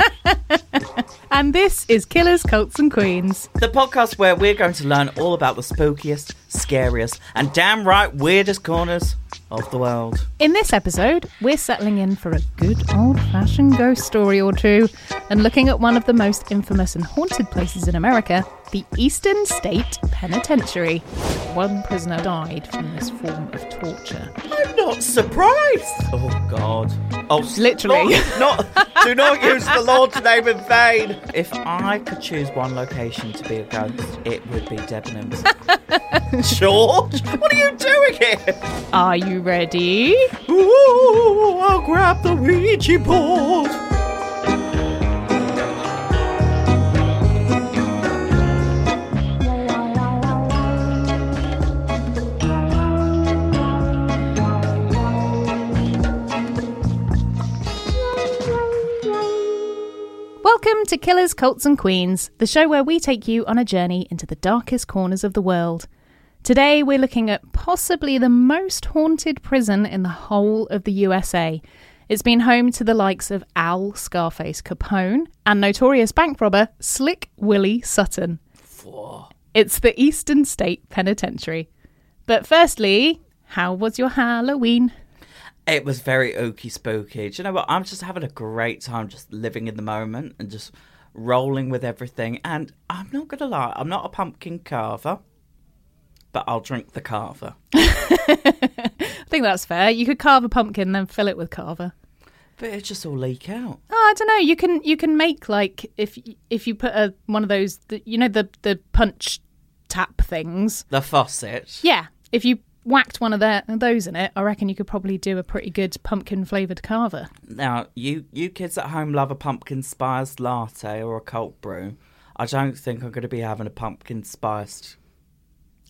and this is Killers, Cults, and Queens. the podcast where we're going to learn all about the spookiest, scariest, and damn right weirdest corners of the world. In this episode, we're settling in for a good old fashioned ghost story or two and looking at one of the most infamous and haunted places in America, the Eastern State Penitentiary. One prisoner died from this form of torture. I'm not surprised. Oh God. Oh, s- Literally. Not, not- do not use the Lord's name in vain. If I could choose one location to be a ghost, it would be Debenhams. George, what are you doing here? Are you ready? Ooh, I'll grab the Ouija board. Welcome to Killers, Cults, and Queens, the show where we take you on a journey into the darkest corners of the world. Today, we're looking at possibly the most haunted prison in the whole of the USA. It's been home to the likes of Al Scarface Capone and notorious bank robber Slick Willie Sutton. It's the Eastern State Penitentiary. But firstly, how was your Halloween? It was very ooky spooky. Do you know what? I'm just having a great time just living in the moment and just rolling with everything. And I'm not going to lie, I'm not a pumpkin carver, but I'll drink the carver. I think that's fair. You could carve a pumpkin, then fill it with cava. But it just all leak out. Oh, I don't know. You can you can make like if if you put a one of those the, you know the the punch tap things. The faucet. Yeah, if you whacked one of their, those in it, I reckon you could probably do a pretty good pumpkin flavored cava. Now, you, you kids at home love a pumpkin spiced latte or a cold brew. I don't think I'm going to be having a pumpkin spiced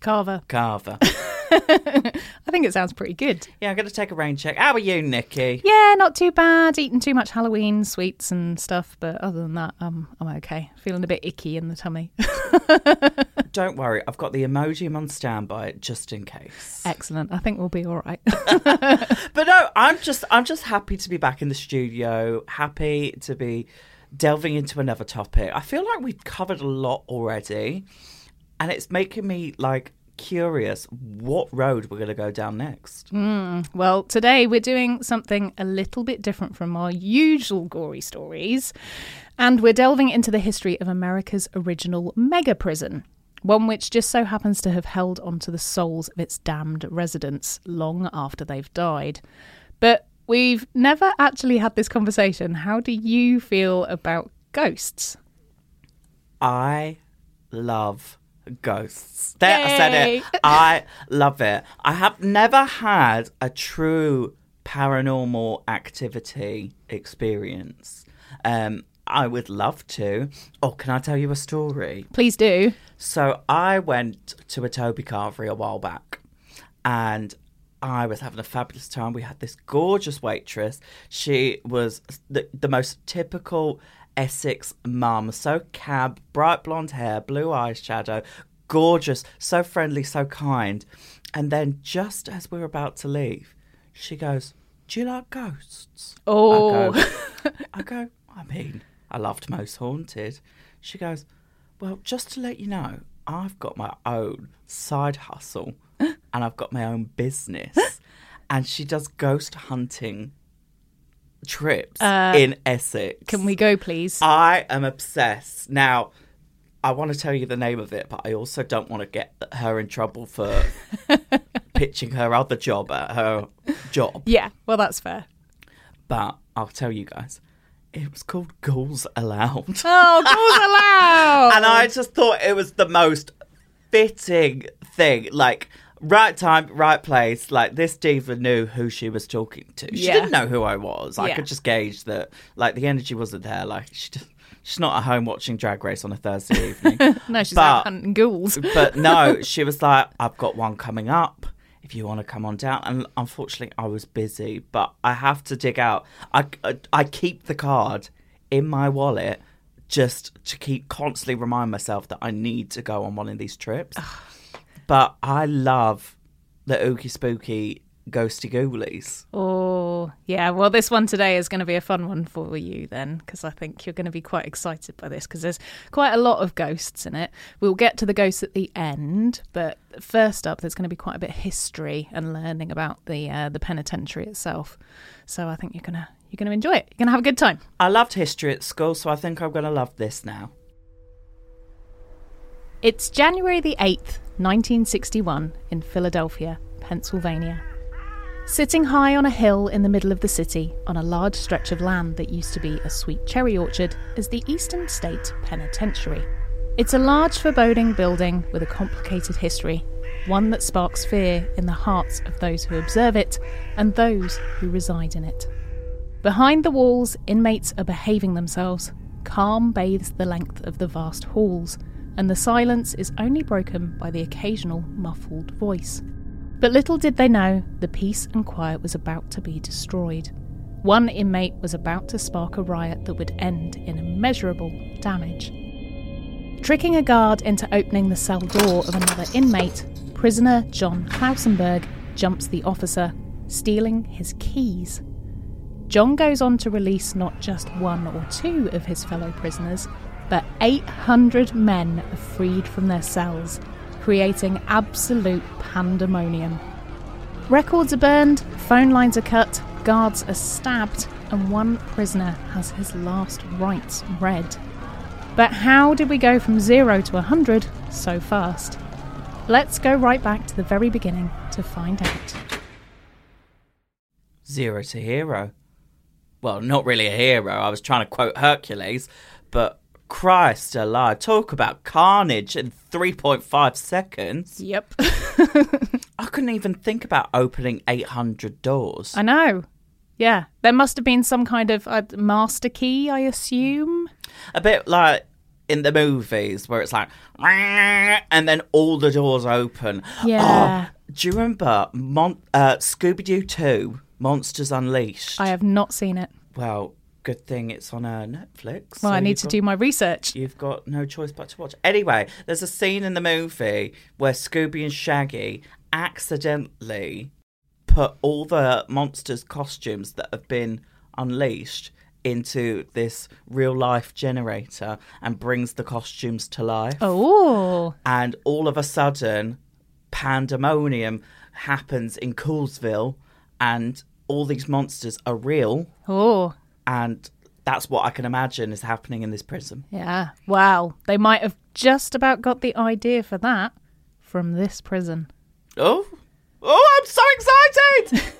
Cava. cava. I think it sounds pretty good. yeah, I'm going to take a rain check. How are you, Nikki? Yeah, not too bad. Eating too much Halloween sweets and stuff, but other than that, um, I'm okay. Feeling a bit icky in the tummy. Don't worry, I've got the emoji on standby just in case. Excellent. I think we'll be all right. But no, I'm just I'm just happy to be back in the studio, happy to be delving into another topic. I feel like we've covered a lot already, and it's making me like curious what road we're going to go down next. Hmm. Well, today we're doing something a little bit different from our usual gory stories, and we're delving into the history of America's original mega prison, one which just so happens to have held onto the souls of its damned residents long after they've died. But we've never actually had this conversation. How do you feel about ghosts? I love ghosts. There, I said it. I love it. I have never had a true paranormal activity experience. Um, I would love to. Oh, can I tell you a story? Please do. So I went to a Toby Carvery a while back and I was having a fabulous time. We had this gorgeous waitress. She was the, the most typical Essex mum. So cab, bright blonde hair, blue eyeshadow, gorgeous, so friendly, so kind. And then just as we're about to leave, she goes, Do you like ghosts? Oh. I go, oh. I go, I mean, I loved Most Haunted. She goes, Well, just to let you know, I've got my own side hustle and I've got my own business. and she does ghost hunting trips uh, in Essex. Can we go, please? I am obsessed. Now, I want to tell you the name of it, but I also don't want to get her in trouble for pitching her other job at her job. yeah, well, that's fair. But I'll tell you guys, it was called Ghouls Allowed. Oh, calls allowed. and I just thought it was the most fitting thing. Like, right time, right place. Like, this diva knew who she was talking to. She Yeah. didn't know who I was. I Yeah. could just gauge that, like, the energy wasn't there. Like, she just, she's not at home watching Drag Race on a Thursday evening. no, she's but- out hunting ghouls. but no, she was like, I've got one coming up. If you want to come on down, and unfortunately, I was busy, but I have to dig out. I, I, I keep the card in my wallet just to keep constantly remind myself that I need to go on one of these trips. But I love the ooky spooky ghosty ghoulies. Oh, yeah. Well, this one today is going to be a fun one for you then, because I think you're going to be quite excited by this, because there's quite a lot of ghosts in it. We'll get to the ghosts at the end, but first up, there's going to be quite a bit of history and learning about the uh, the penitentiary itself. So I think you're gonna you're gonna enjoy it. You're gonna have a good time. I loved history at school, so I think I'm going to love this now. It's January the 8th, 1961, in Philadelphia, Pennsylvania. Sitting high on a hill in the middle of the city, on a large stretch of land that used to be a sweet cherry orchard, is the Eastern State Penitentiary. It's a large, foreboding building with a complicated history, one that sparks fear in the hearts of those who observe it and those who reside in it. Behind the walls, inmates are behaving themselves. Calm bathes the length of the vast halls, and the silence is only broken by the occasional muffled voice. But little did they know the peace and quiet was about to be destroyed. One inmate was about to spark a riot that would end in immeasurable damage. Tricking a guard into opening the cell door of another inmate, prisoner John Klausenberg jumps the officer, stealing his keys. John goes on to release not just one or two of his fellow prisoners, but 800 men are freed from their cells, creating absolute pandemonium. Records are burned, phone lines are cut, guards are stabbed, and one prisoner has his last rites read. But how did we go from zero to 100 so fast? Let's go right back to the very beginning to find out. Zero to hero. Well, not really a hero. I was trying to quote Hercules, but Christ alive. Talk about carnage in 3.5 seconds. Yep. I couldn't even think about opening 800 doors. I know. Yeah. There must have been some kind of uh, master key, I assume. A bit like in the movies where it's like, and then all the doors open. Yeah. Oh, do you remember Mon- uh, Scooby Doo 2 Monsters Unleashed? I have not seen it. Well, good thing it's on uh, Netflix. Well, so I need to got- do my research. You've got no choice but to watch. Anyway, there's a scene in the movie where Scooby and Shaggy accidentally put all the monsters' costumes that have been unleashed into this real life generator and brings the costumes to life. Oh. And all of a sudden, pandemonium happens in Coolsville, and all these monsters are real. Oh. And that's what I can imagine is happening in this prison. Yeah. Wow. They might have just about got the idea for that from this prison. Oh, oh, I'm so excited!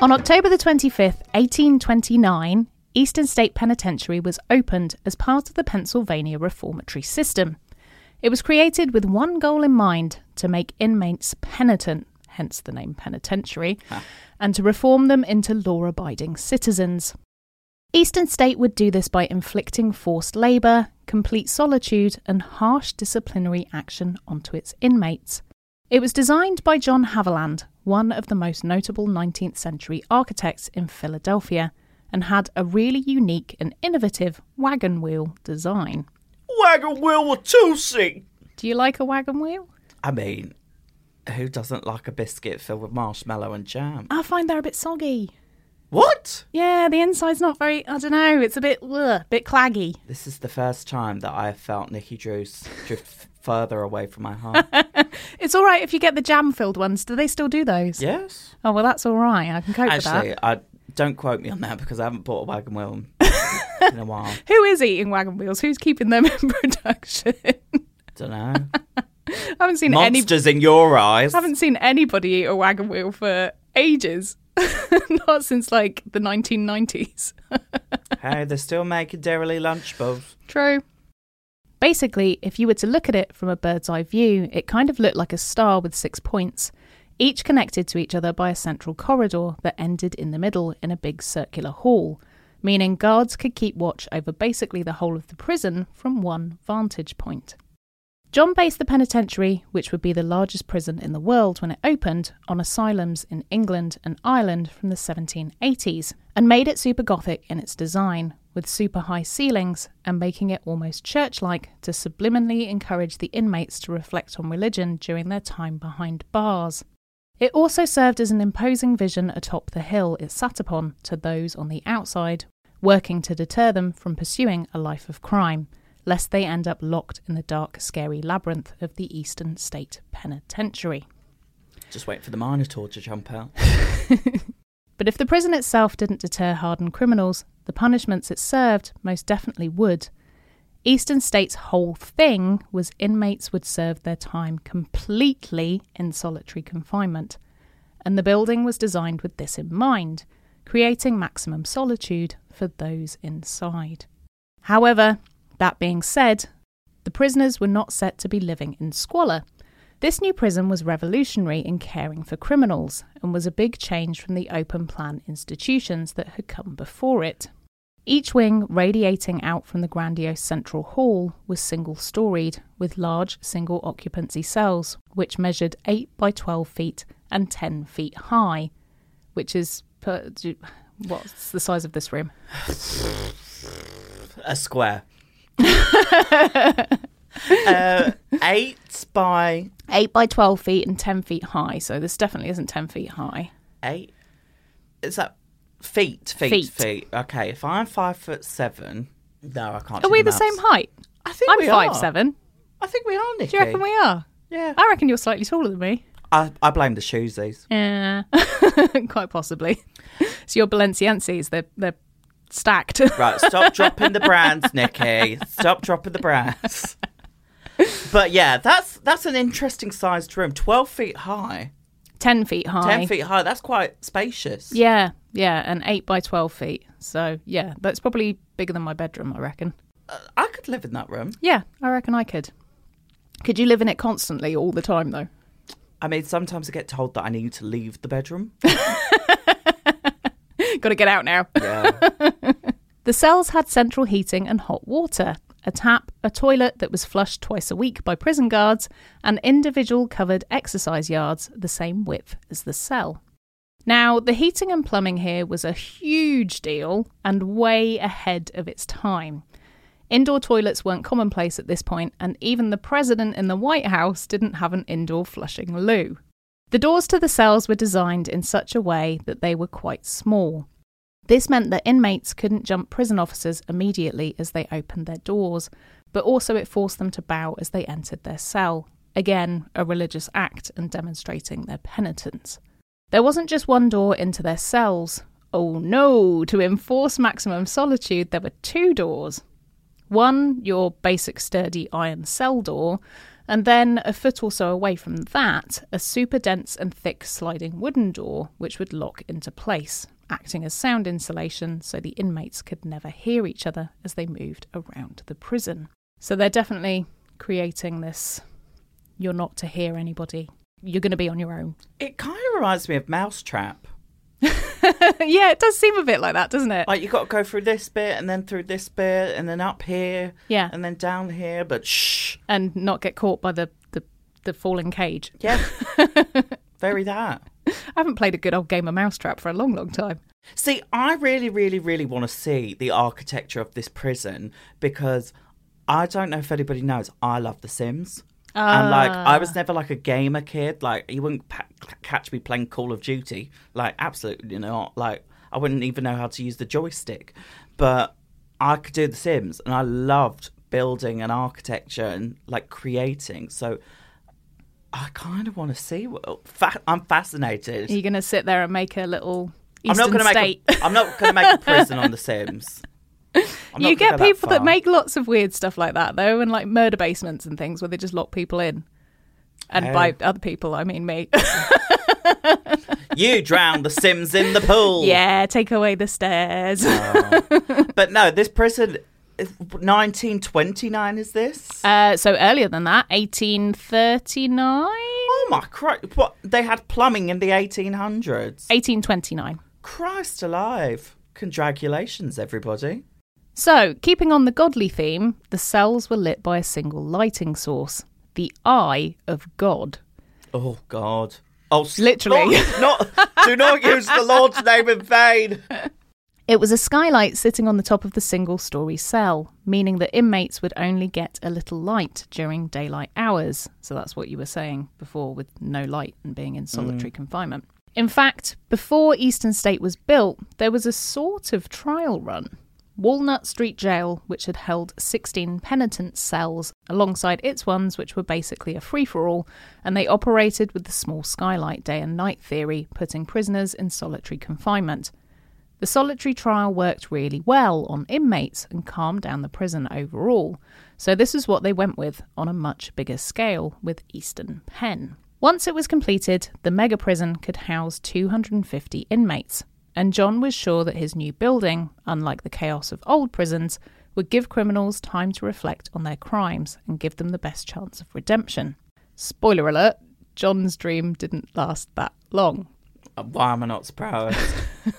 On October the 25th, 1829, Eastern State Penitentiary was opened as part of the Pennsylvania reformatory system. It was created with one goal in mind to make inmates penitent, hence the name penitentiary, and to reform them into law abiding citizens. Eastern State would do this by inflicting forced labour, complete solitude, and harsh disciplinary action onto its inmates. It was designed by John Haviland, one of the most notable 19th century architects in Philadelphia, and had a really unique and innovative wagon wheel design. Wagon wheel with two seat. Do you like a wagon wheel? I mean, who doesn't like a biscuit filled with marshmallow and jam? I find they're a bit soggy. What? Yeah, the inside's not very. I don't know. It's a bit, ugh, bit claggy. This is the first time that I have felt Nikki Druce drift further away from my heart. It's all right if you get the jam-filled ones. Do they still do those? yes. Oh well, that's all right. I can cope with Actually, that. I don't quote me on that because I haven't bought a wagon wheel in a while. Who is eating wagon wheels? Who's keeping them in production? Don't know. I haven't seen any. Monsters in your eyes. I haven't seen anybody eat a wagon wheel for ages. Not since like the 1990s. Hey, they're still making Dairy Lunchables. True. Basically, if you were to look at it from a bird's eye view, it kind of looked like a star with six points, each connected to each other by a central corridor that ended in the middle in a big circular hall, meaning guards could keep watch over basically the whole of the prison from one vantage point. John based the penitentiary, which would be the largest prison in the world when it opened, on asylums in England and Ireland from the 1780s, and made it super Gothic in its design, with super high ceilings and making it almost church like to subliminally encourage the inmates to reflect on religion during their time behind bars. It also served as an imposing vision atop the hill it sat upon to those on the outside, working to deter them from pursuing a life of crime, lest they end up locked in the dark, scary labyrinth of the Eastern State Penitentiary. Just wait for the Minotaur to jump out. But if the prison itself didn't deter hardened criminals, the punishments it served most definitely would. Eastern State's whole thing was inmates would serve their time completely in solitary confinement. And the building was designed with this in mind, creating maximum solitude for those inside. However, that being said, the prisoners were not set to be living in squalor. This new prison was revolutionary in caring for criminals and was a big change from the open plan institutions that had come before it. Each wing radiating out from the grandiose central hall was single storied, with large single occupancy cells, which measured 8 by 12 feet and 10 feet high, which is. Per, what's the size of this room? A square. Uh, eight by 8 by 12 feet and 10 feet high, so this definitely isn't 10 feet high. eight. Is that feet? Feet. Feet. Feet. Okay. If I'm five foot seven, no, I can't. Are we the the same height? I think I'm we five are. seven. I think we are, Nikki. Do you reckon we are? Yeah. I reckon you're slightly taller than me. I, I blame the shoes. These. Yeah, quite possibly. So your Balenciennes, they're they're stacked. Right. Stop dropping the brands, Nikki. Stop dropping the brands. But yeah, that's that's an interesting sized room. Twelve feet high. Ten feet high. Ten feet high. That's quite spacious. Yeah, yeah, and eight by twelve feet. So yeah, that's probably bigger than my bedroom. I reckon. Uh, I could live in that room. Yeah, I reckon I could. Could you live in it constantly all the time though? I mean, sometimes I get told that I need to leave the bedroom. Got to get out now. Yeah. The cells had central heating and hot water, a tap, a toilet that was flushed twice a week by prison guards, and individual covered exercise yards the same width as the cell. Now, the heating and plumbing here was a huge deal and way ahead of its time. Indoor toilets weren't commonplace at this point, and even the president in the White House didn't have an indoor flushing loo. The doors to the cells were designed in such a way that they were quite small. This meant that inmates couldn't jump prison officers immediately as they opened their doors, but also it forced them to bow as they entered their cell. Again, a religious act and demonstrating their penitence. There wasn't just one door into their cells. Oh no, to enforce maximum solitude, there were two doors. One, your basic sturdy iron cell door, and then a foot or so away from that, a super dense and thick sliding wooden door which would lock into place, acting as sound insulation so the inmates could never hear each other as they moved around the prison. So they're definitely creating this you're not to hear anybody you're going to be on your own. It kind of reminds me of Mousetrap. yeah, it does seem a bit like that, doesn't it? Like you got to go through this bit and then through this bit and then up here, Yeah. and then down here. But shh, and not get caught by the the, the falling cage. yeah, very that. I haven't played a good old game of Mousetrap for a long, long time. See, I really, really, really want to see the architecture of this prison because I don't know if anybody knows. I love The Sims. And like, I was ah. never like a gamer kid. Like, you wouldn't pa- catch me playing Call of Duty. Like, absolutely not. Like, I wouldn't even know how to use the joystick. But I could do The Sims, and I loved building and architecture and like creating. So I kind of want to see. What, fa- I'm fascinated. Are you going to sit there and make a little I'm not going to make. A, I'm not going to make a prison on The Sims. You get people that, make lots of weird stuff like that though, and like murder basements and things where they just lock people in. And Oh. by other people, I mean me. You drown the Sims in the pool. yeah, take away the stairs. But no, this prison. 1929 is this? Uh, so earlier than that, 1839, oh my Christ! What they had plumbing in the 1800s. 1829. Christ alive! Congratulations, everybody. So, keeping on the godly theme, the cells were lit by a single lighting source, the Eye of God. Oh God! Oh, Literally. Not, not do not use the Lord's name in vain. It was a skylight sitting on the top of the single story cell, meaning that inmates would only get a little light during daylight hours. So that's what you were saying before with no light and being in solitary mm. confinement. In fact, before Eastern State was built, there was a sort of trial run. Walnut Street Jail, which had held 16 penitent cells alongside its ones, which were basically a free for all, and they operated with the small skylight day and night theory, putting prisoners in solitary confinement. The solitary trial worked really well on inmates and calmed down the prison overall, so this is what they went with on a much bigger scale with Eastern Pen. Once it was completed, the mega prison could house 250 inmates, and John was sure that his new building, unlike the chaos of old prisons, would give criminals time to reflect on their crimes and give them the best chance of redemption. Spoiler alert, John's dream didn't last that long. Uh, why am I not surprised?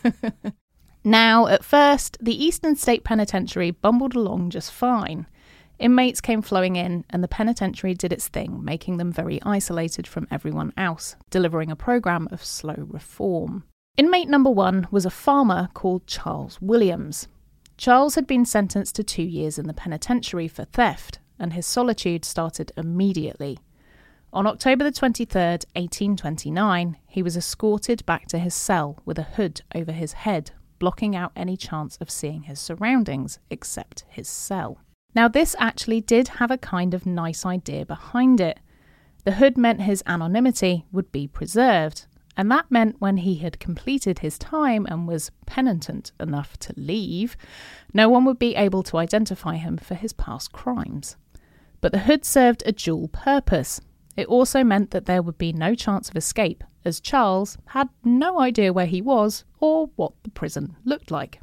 Now, at first, the Eastern State Penitentiary bumbled along just fine. Inmates came flowing in, and the penitentiary did its thing, making them very isolated from everyone else, delivering a program of slow reform. Inmate number one was a farmer called Charles Williams. Charles had been sentenced to two years in the penitentiary for theft, and his solitude started immediately. On October the 23rd, 1829, he was escorted back to his cell with a hood over his head, blocking out any chance of seeing his surroundings except his cell. Now, this actually did have a kind of nice idea behind it. The hood meant his anonymity would be preserved, and that meant when he had completed his time and was penitent enough to leave, no one would be able to identify him for his past crimes. But the hood served a dual purpose. It also meant that there would be no chance of escape, as Charles had no idea where he was or what the prison looked like.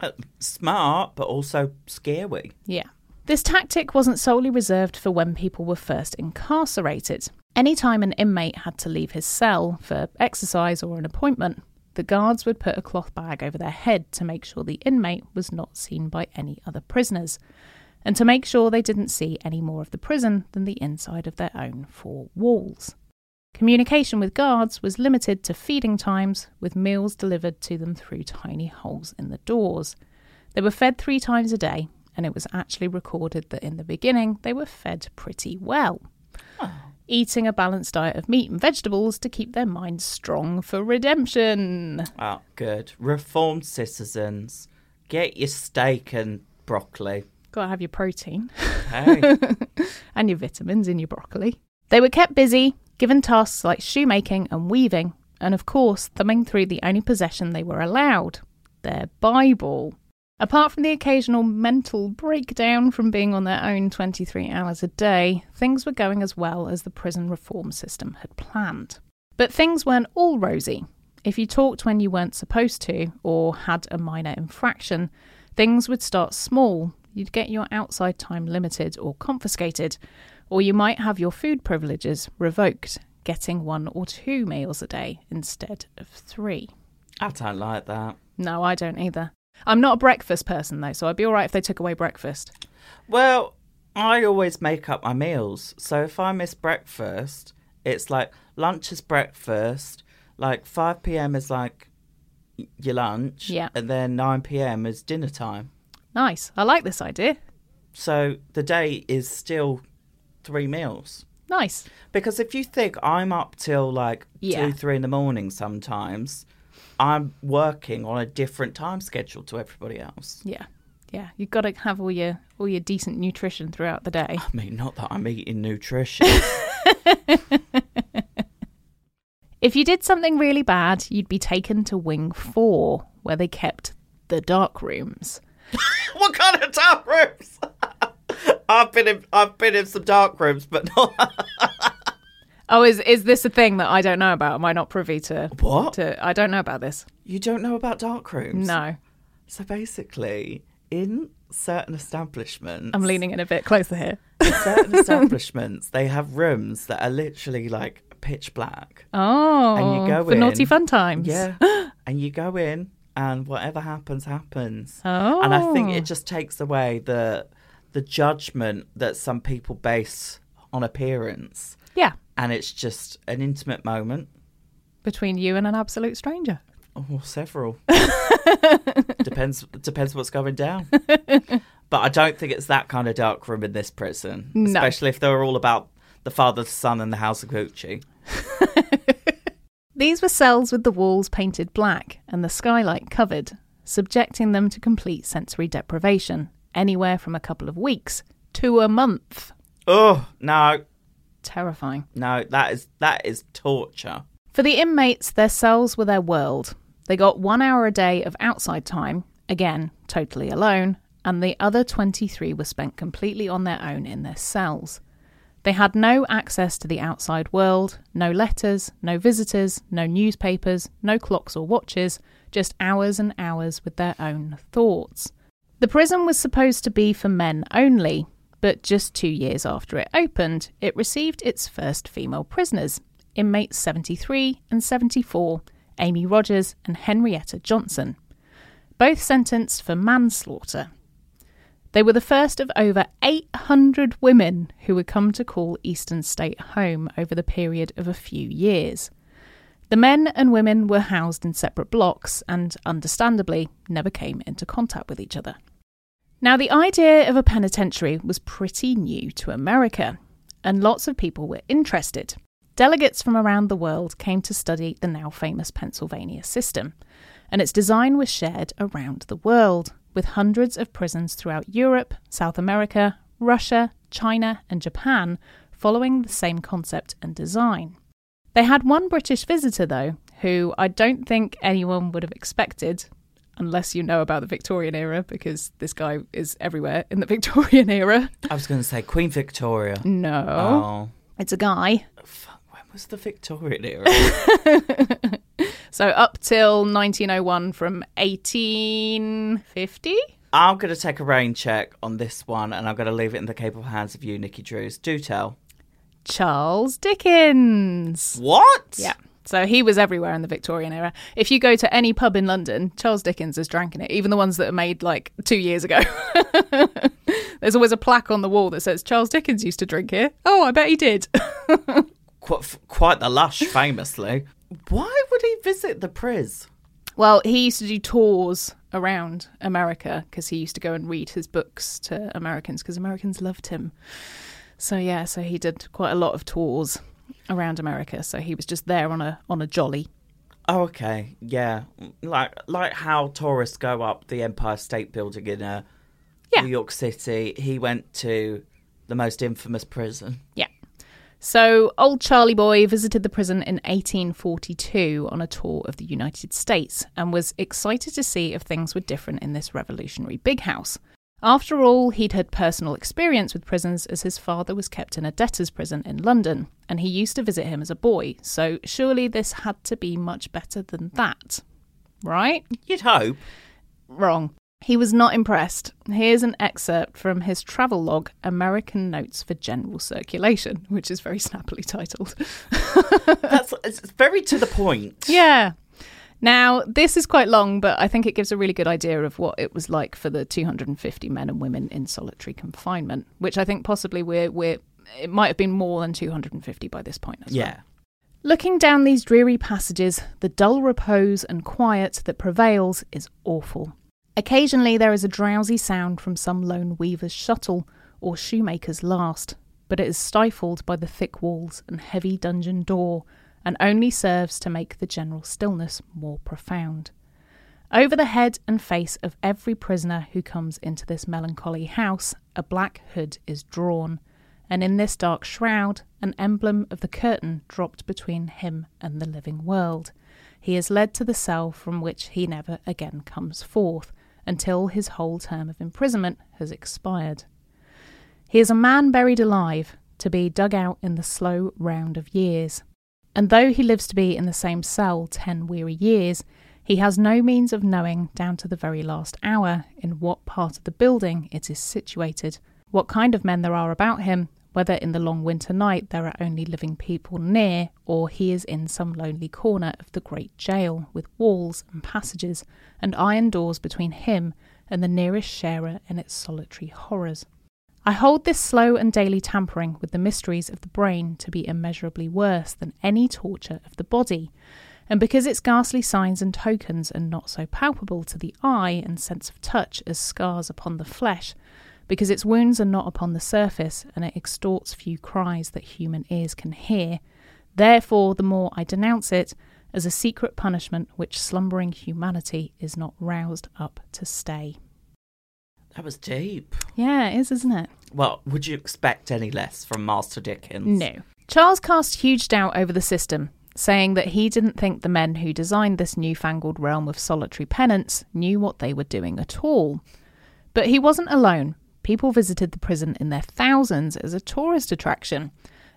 Uh, Smart, but also scary. Yeah. This tactic wasn't solely reserved for when people were first incarcerated. Anytime an inmate had to leave his cell for exercise or an appointment, the guards would put a cloth bag over their head to make sure the inmate was not seen by any other prisoners, and to make sure they didn't see any more of the prison than the inside of their own four walls. Communication with guards was limited to feeding times, with meals delivered to them through tiny holes in the doors. They were fed three times a day, and it was actually recorded that in the beginning they were fed pretty well. Eating a balanced diet of meat and vegetables to keep their minds strong for redemption. Oh, good. Reformed citizens, get your steak and broccoli. Gotta have your protein Hey, and your vitamins in your broccoli. They were kept busy, given tasks like shoemaking and weaving, and of course, thumbing through the only possession they were allowed their Bible. Apart from the occasional mental breakdown from being on their own 23 hours a day, things were going as well as the prison reform system had planned. But things weren't all rosy. If you talked when you weren't supposed to, or had a minor infraction, things would start small. You'd get your outside time limited or confiscated, or you might have your food privileges revoked, getting one or two meals a day instead of three. I don't like that. No, I don't either. I'm not a breakfast person though, so I'd be all right if they took away breakfast. Well, I always make up my meals. So if I miss breakfast, it's like lunch is breakfast, like 5 p.m. is like your lunch, Yeah. and then 9 p.m. is dinner time. Nice. I like this idea. So the day is still three meals. Nice. Because if you think I'm up till like Yeah. two, three in the morning sometimes, I'm working on a different time schedule to everybody else. Yeah. Yeah. You've got to have all your all your decent nutrition throughout the day. I mean, not that I'm eating nutrition. If you did something really bad, you'd be taken to Wing 4, where they kept the dark rooms. what kind of dark rooms? I've been in I've been in some dark rooms, but not Oh, is is this a thing that I don't know about? Am I not privy to What? To I don't know about this. You don't know about dark rooms? No. So basically, in certain establishments, I'm leaning in a bit closer here. in certain establishments, they have rooms that are literally like pitch black. Oh, And you oh, go for naughty fun times. Yeah. and you go in and whatever happens happens. Oh. And I think it oh. just takes away the the judgment that some people base on appearance. Yeah. And it's just an intimate moment. Between you and an absolute stranger. Or several. depends depends what's going down. but I don't think it's that kind of dark room in this prison. No. Especially if they were all about the father, the son, and the house of Gucci. These were cells with the walls painted black and the skylight covered, subjecting them to complete sensory deprivation, anywhere from a couple of weeks to a month. Oh no, Terrifying. no, that is that is torture. For the inmates, their cells were their world. They got one hour a day of outside time, again, totally alone, and the other 23 were spent completely on their own in their cells. They had no access to the outside world, no letters, no visitors, no newspapers, no clocks or watches, just hours and hours with their own thoughts. The prison was supposed to be for men only, but just two years after it opened, it received its first female prisoners, inmates 73 and 74, Amy Rogers and Henrietta Johnson, both sentenced for manslaughter. They were the first of over 800 women who would come to call Eastern State home over the period of a few years. The men and women were housed in separate blocks and, understandably, never came into contact with each other. Now, the idea of a penitentiary was pretty new to America, and lots of people were interested. Delegates from around the world came to study the now famous Pennsylvania system, and its design was shared around the world, with hundreds of prisons throughout Europe, South America, Russia, China, and Japan following the same concept and design. They had one British visitor, though, who I don't think anyone would have expected, unless you know about the Victorian era, because this guy is everywhere in the Victorian era. I was going to say Queen Victoria. No, Oh, it's a guy. fuck, when was the Victorian era? So up till 1901 from 1850? I'm going to take a rain check on this one, and I'm going to leave it in the capable hands of you, Nikki Druce. Do tell. Charles Dickens. What? Yeah. So he was everywhere in the Victorian era. If you go to any pub in London, Charles Dickens has drank in it, even the ones that are made like two years ago. There's always a plaque on the wall that says Charles Dickens used to drink here. Oh, I bet he did. Qu- quite the lush, famously. Why would he visit the Priz? well, he used to do tours around America because he used to go and read his books to Americans because Americans loved him. So yeah, so he did quite a lot of tours around America. So he was just there on a on a jolly. Oh, okay. Yeah. Like like how tourists go up the Empire State Building in uh, Yeah. New York City. He went to the most infamous prison. Yeah. So, old Charlie Boy visited the prison in 1842 on a tour of the United States and was excited to see if things were different in this revolutionary big house. After all, he'd had personal experience with prisons as his father was kept in a debtor's prison in London, and he used to visit him as a boy, so surely this had to be much better than that. Right? You'd hope. Wrong. He was not impressed. Here's an excerpt from his travel log, American Notes for General Circulation, which is very snappily titled. That's it's very to the point. yeah. Now, this is quite long, but I think it gives a really good idea of what it was like for the 250 men and women in solitary confinement, which I think possibly we're, we're it might have been more than 250 by this point as well. Yeah. Looking down these dreary passages, the dull repose and quiet that prevails is awful. Occasionally there is a drowsy sound from some lone weaver's shuttle or shoemaker's last, but it is stifled by the thick walls and heavy dungeon door, and only serves to make the general stillness more profound. Over the head and face of every prisoner who comes into this melancholy house, a black hood is drawn, and in this dark shroud, an emblem of the curtain dropped between him and the living world. He is led to the cell from which he never again comes forth until his whole term of imprisonment has expired. He is a man buried alive, to be dug out in the slow round of years. And though he lives to be in the same cell ten weary years, he has no means of knowing down to the very last hour in what part of the building it is situated, what kind of men there are about him, whether in the long winter night there are only living people near, or he is in some lonely corner of the great jail, with walls and passages and iron doors between him and the nearest sharer in its solitary horrors. I hold this slow and daily tampering with the mysteries of the brain to be immeasurably worse than any torture of the body, and because its ghastly signs and tokens are not so palpable to the eye and sense of touch as scars upon the flesh, because its wounds are not upon the surface and it extorts few cries that human ears can hear, therefore the more I denounce it as a secret punishment which slumbering humanity is not roused up to stay. That was deep. Yeah, it is, isn't it? Well, would you expect any less from Master Dickens? No. Charles cast huge doubt over the system, saying that he didn't think the men who designed this newfangled realm of solitary penance knew what they were doing at all. But he wasn't alone. People visited the prison in their thousands as a tourist attraction,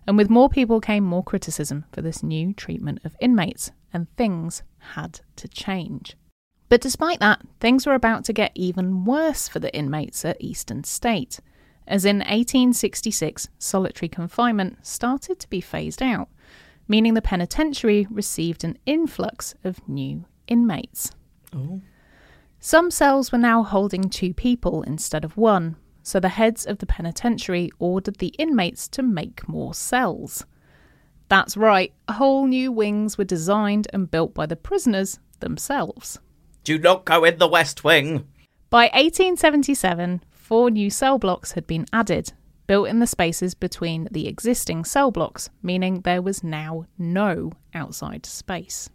and with more people came more criticism for this new treatment of inmates, and things had to change. But despite that, things were about to get even worse for the inmates at Eastern State, as in 1866, solitary confinement started to be phased out, meaning the penitentiary received an influx of new inmates. Oh. Some cells were now holding two people instead of one, so the heads of the penitentiary ordered the inmates to make more cells. That's right, whole new wings were designed and built by the prisoners themselves. Do not go in the West Wing. By 1877, four new cell blocks had been added, built in the spaces between the existing cell blocks, meaning there was now no outside space.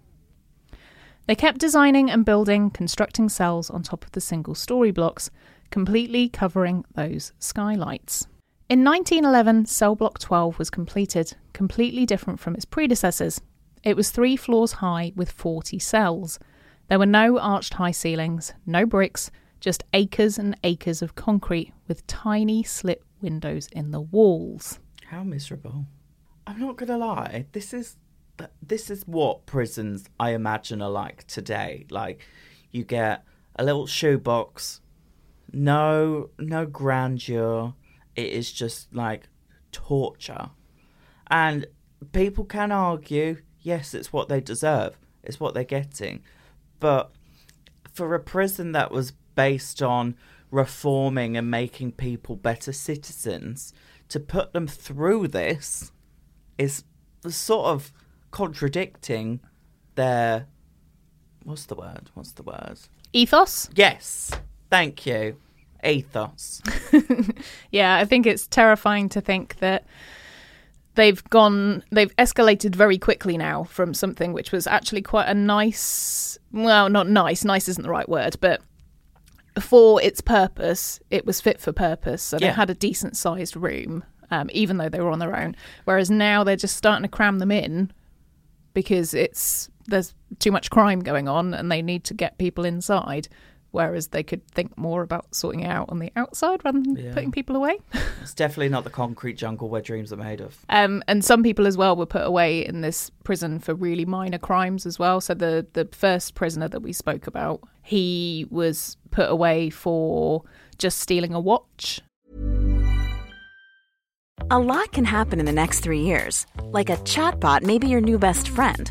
They kept designing and building, constructing cells on top of the single story blocks, completely covering those skylights. In 1911, cell block 12 was completed, completely different from its predecessors. It was three floors high with 40 cells. There were no arched high ceilings, no bricks, just acres and acres of concrete with tiny slit windows in the walls. How miserable. I'm not gonna lie. This is this is what prisons I imagine are like today. Like you get a little shoebox, no no grandeur. It is just like torture. And people can argue, yes, it's what they deserve. It's what they're getting. But for a prison that was based on reforming and making people better citizens, to put them through this is sort of contradicting their what's the word? What's the word? Ethos? Yes. Thank you. Ethos. Yeah, I think it's terrifying to think that they've gone, they've escalated very quickly now from something which was actually quite a nice, well, not nice, nice isn't the right word, but for its purpose, it was fit for purpose. So they Yeah. had a decent sized room, um, even though they were on their own. Whereas now they're just starting to cram them in because it's there's too much crime going on and they need to get people inside whereas they could think more about sorting it out on the outside rather than Yeah. putting people away. It's definitely not the concrete jungle where dreams are made of. Um, and some people as well were put away in this prison for really minor crimes as well. So the the first prisoner that we spoke about, he was put away for just stealing a watch. A lot can happen in the next three years. Like a chatbot may be your new best friend.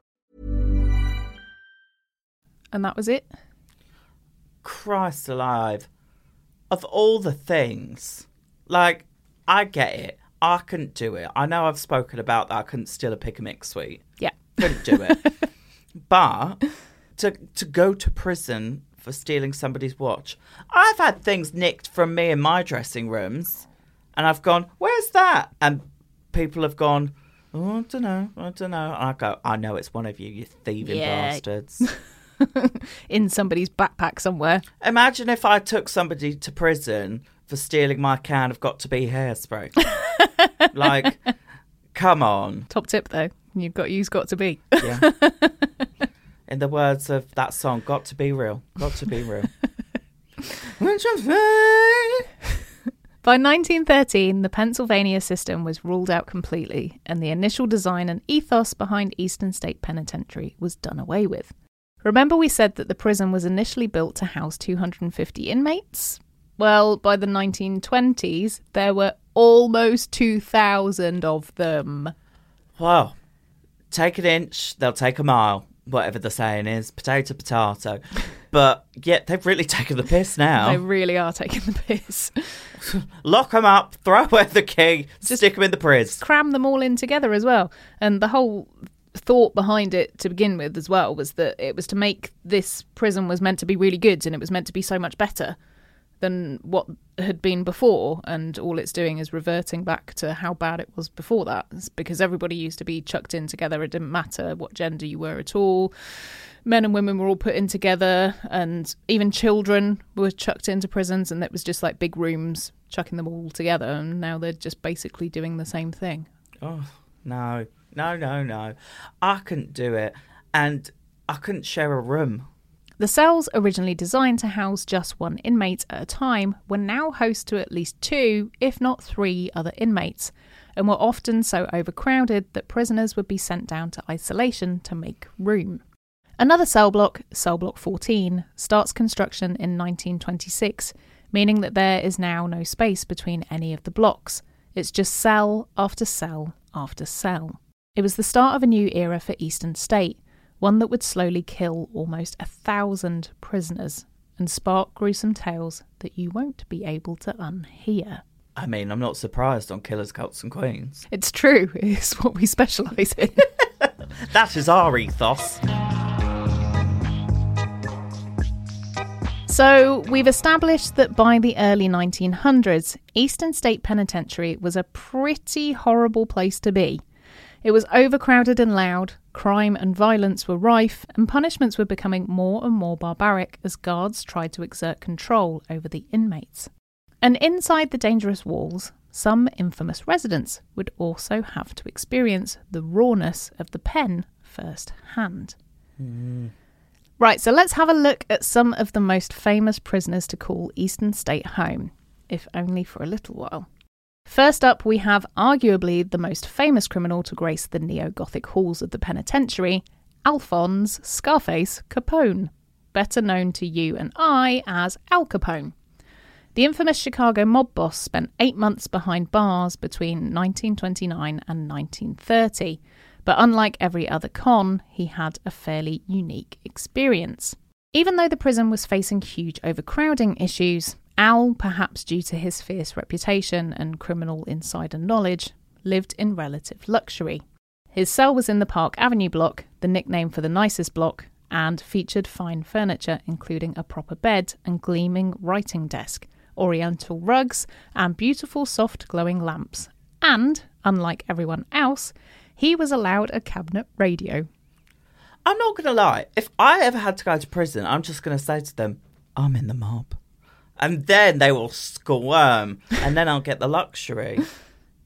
And that was it. Christ alive. Of all the things, like, I get it. I couldn't do it. I know I've spoken about that. I couldn't steal a pick a mix sweet. Yeah. Couldn't do it. but to to go to prison for stealing somebody's watch. I've had things nicked from me in my dressing rooms, and I've gone, "Where's that?" And people have gone, "Oh, I don't know. I don't know." I go, "I know it's one of you, you thieving Yeah. bastards." In somebody's backpack somewhere. Imagine if I took somebody to prison for stealing my can of got to be hairspray. like, come on. Top tip though. You've got you's got to be. Yeah. In the words of that song, got to be real. Got to be real. By 1913, the Pennsylvania system was ruled out completely, and the initial design and ethos behind Eastern State Penitentiary was done away with. Remember, we said that the prison was initially built to house 250 inmates? Well, by the 1920s, there were almost 2,000 of them. Wow. take an inch, they'll take a mile. Whatever the saying is, potato, potato. But yeah, they've really taken the piss now. They really are taking the piss. Lock them up, throw away the key, stick them in the prison. cram them all in together as well. And the whole thought behind it to begin with as well was that it was to make this prison was meant to be really good and it was meant to be so much better than what had been before. And all it's doing is reverting back to how bad it was before that. It's because everybody used to be chucked in together. It didn't matter what gender you were at all. Men and women were all put in together and even children were chucked into prisons and it was just like big rooms chucking them all together. And now they're just basically doing the same thing. Oh, no, no, no, no. I couldn't do it. And I couldn't share a room. The cells, originally designed to house just one inmate at a time, were now host to at least two, if not three, other inmates, and were often so overcrowded that prisoners would be sent down to isolation to make room. Another cell block, cell block 14, starts construction in 1926, meaning that there is now no space between any of the blocks. It's just cell after cell after cell. It was the start of a new era for Eastern State, one that would slowly kill almost a thousand prisoners and spark gruesome tales that you won't be able to unhear. I mean, I'm not surprised on Killers, Cults, and Queens. It's true, it's what we specialise in. That is our ethos. So, we've established that by the early 1900s, Eastern State Penitentiary was a pretty horrible place to be. It was overcrowded and loud, crime and violence were rife, and punishments were becoming more and more barbaric as guards tried to exert control over the inmates. And inside the dangerous walls, some infamous residents would also have to experience the rawness of the pen firsthand. Mm. Right, so let's have a look at some of the most famous prisoners to call Eastern State home, if only for a little while. First up, we have arguably the most famous criminal to grace the neo Gothic halls of the penitentiary, Alphonse Scarface Capone, better known to you and I as Al Capone. The infamous Chicago mob boss spent eight months behind bars between 1929 and 1930. But unlike every other con, he had a fairly unique experience. Even though the prison was facing huge overcrowding issues, Al, perhaps due to his fierce reputation and criminal insider knowledge, lived in relative luxury. His cell was in the Park Avenue block, the nickname for the nicest block, and featured fine furniture, including a proper bed and gleaming writing desk, oriental rugs, and beautiful soft glowing lamps. And, unlike everyone else, he was allowed a cabinet radio. I'm not going to lie. If I ever had to go to prison, I'm just going to say to them, I'm in the mob. And then they will squirm, and then I'll get the luxury.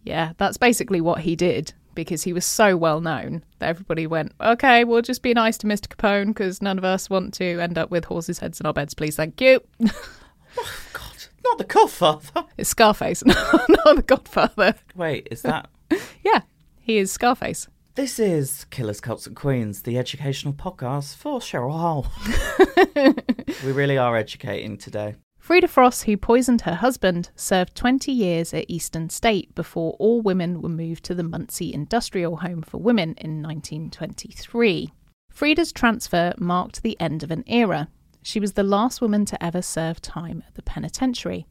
Yeah, that's basically what he did because he was so well known that everybody went, okay, we'll just be nice to Mr. Capone because none of us want to end up with horses' heads in our beds, please. Thank you. Oh, God, not the Godfather. it's Scarface, not the Godfather. Wait, is that. Yeah, he is Scarface. This is Killers, Cults and Queens, the educational podcast for Cheryl Hole. we really are educating today. Frida Frost, who poisoned her husband, served 20 years at Eastern State before all women were moved to the Muncy Industrial Home for Women in 1923. Frida's transfer marked the end of an era. She was the last woman to ever serve time at the penitentiary.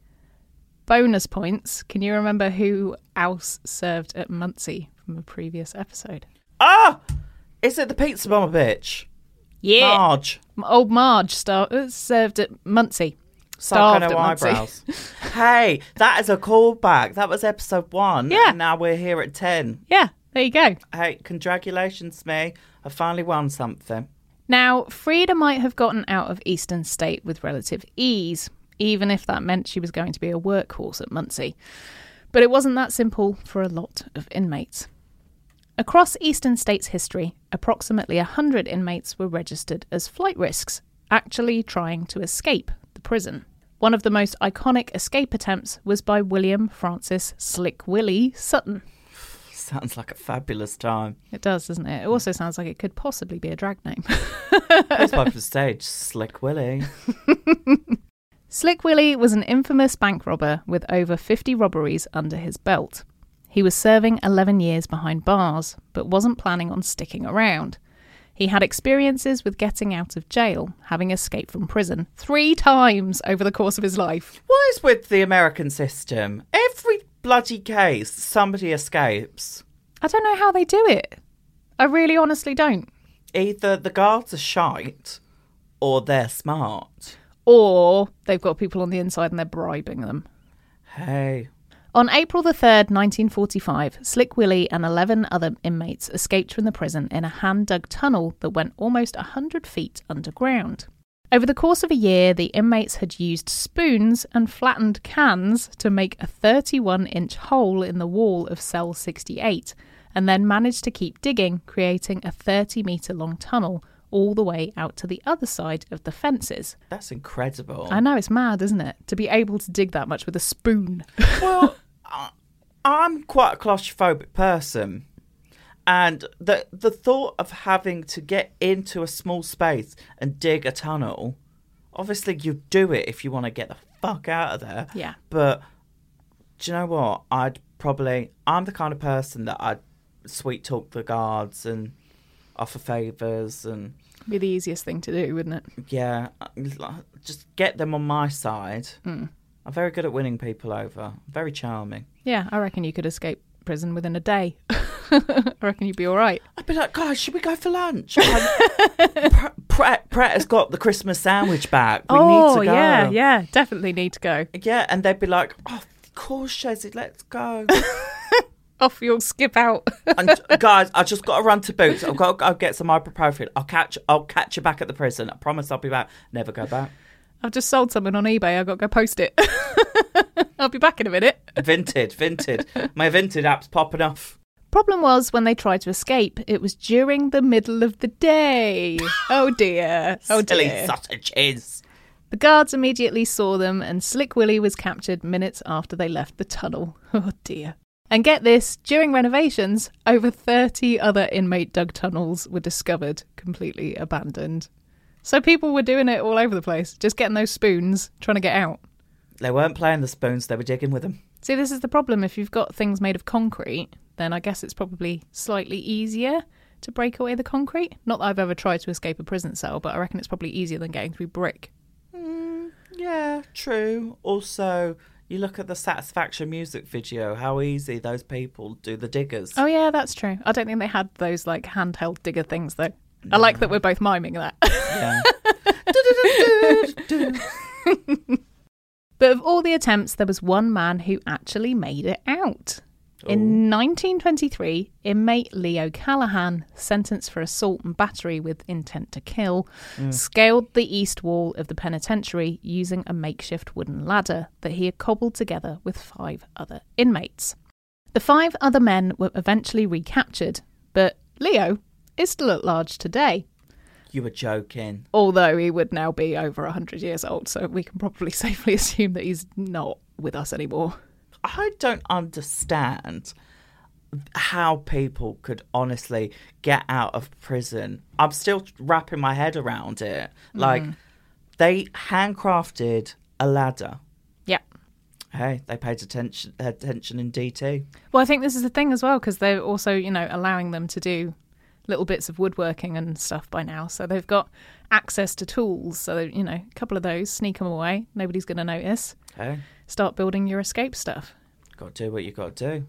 Bonus points. Can you remember who else served at Muncy from a previous episode? Ah! Is it the pizza bomber bitch? Yeah. Marge. Old Marge star- uh, served at Muncy. Starved at eyebrows. hey, that is a callback. That was episode one. Yeah. And now we're here at 10. Yeah, there you go. Hey, congratulations, me. I finally won something. Now, Frida might have gotten out of Eastern State with relative ease, even if that meant she was going to be a workhorse at Muncy. But it wasn't that simple for a lot of inmates. Across Eastern State's history, approximately 100 inmates were registered as flight risks, actually trying to escape the prison. One of the most iconic escape attempts was by William Francis Slick Willie Sutton. Sounds like a fabulous time. It does, doesn't it? It also sounds like it could possibly be a drag name. Up the stage? Slick Willie. Slick Willie was an infamous bank robber with over 50 robberies under his belt. He was serving 11 years behind bars, but wasn't planning on sticking around. He had experiences with getting out of jail, having escaped from prison three times over the course of his life. What is with the American system? Every bloody case, somebody escapes. I don't know how they do it. I really honestly don't. Either the guards are shite or they're smart. Or they've got people on the inside and they're bribing them. Hey, On April the 3rd, 1945, Slick Willie and 11 other inmates escaped from the prison in a hand dug tunnel that went almost 100 feet underground. Over the course of a year, the inmates had used spoons and flattened cans to make a 31 inch hole in the wall of cell 68, and then managed to keep digging, creating a 30 metre long tunnel all the way out to the other side of the fences. that's incredible. I know it's mad, isn't it? To be able to dig that much with a spoon. well, I'm quite a claustrophobic person. And the the thought of having to get into a small space and dig a tunnel, obviously you do it if you want to get the fuck out of there. Yeah. But do you know what? I'd probably I'm the kind of person that I'd sweet talk the guards and offer favors and be the easiest thing to do, wouldn't it? yeah, just get them on my side. Hmm. I'm very good at winning people over. Very charming. Yeah, I reckon you could escape prison within a day. I reckon you'd be all right. I'd be like, guys, should we go for lunch? Pre- Pret, Pret has got the Christmas sandwich back. We oh, need to go. yeah, yeah, definitely need to go. Yeah, and they'd be like, oh, of course, Shazzy, let's go. Off you'll skip out. and guys, I just got to run to Boots. I've got to go get some ibuprofen. I'll catch, I'll catch you back at the prison. I promise I'll be back. Never go back. I've just sold something on eBay. I've got to go post it. I'll be back in a minute. Vinted, Vinted. My Vinted app's popping off. Problem was, when they tried to escape, it was during the middle of the day. Oh dear. Oh Silly dear. sausages. The guards immediately saw them, and Slick Willie was captured minutes after they left the tunnel. Oh dear. And get this during renovations, over 30 other inmate dug tunnels were discovered completely abandoned. So people were doing it all over the place, just getting those spoons, trying to get out. They weren't playing the spoons; they were digging with them. See, this is the problem. If you've got things made of concrete, then I guess it's probably slightly easier to break away the concrete. Not that I've ever tried to escape a prison cell, but I reckon it's probably easier than getting through brick. Mm, yeah, true. Also, you look at the Satisfaction music video, how easy those people do the diggers. Oh yeah, that's true. I don't think they had those like handheld digger things though. I like that we're both miming that. Yeah. but of all the attempts, there was one man who actually made it out. In 1923, inmate Leo Callahan, sentenced for assault and battery with intent to kill, mm. scaled the east wall of the penitentiary using a makeshift wooden ladder that he had cobbled together with five other inmates. The five other men were eventually recaptured, but Leo is still at large today, you were joking. although he would now be over 100 years old, so we can probably safely assume that he's not with us anymore. I don't understand how people could honestly get out of prison. I'm still wrapping my head around it. Mm-hmm. Like, they handcrafted a ladder. Yeah. Hey, they paid attention attention in DT. Well, I think this is the thing as well because they're also, you know, allowing them to do little bits of woodworking and stuff by now. So they've got access to tools. So, you know, a couple of those, sneak them away. Nobody's going to notice. Hey, Start building your escape stuff. got to do what you got to do.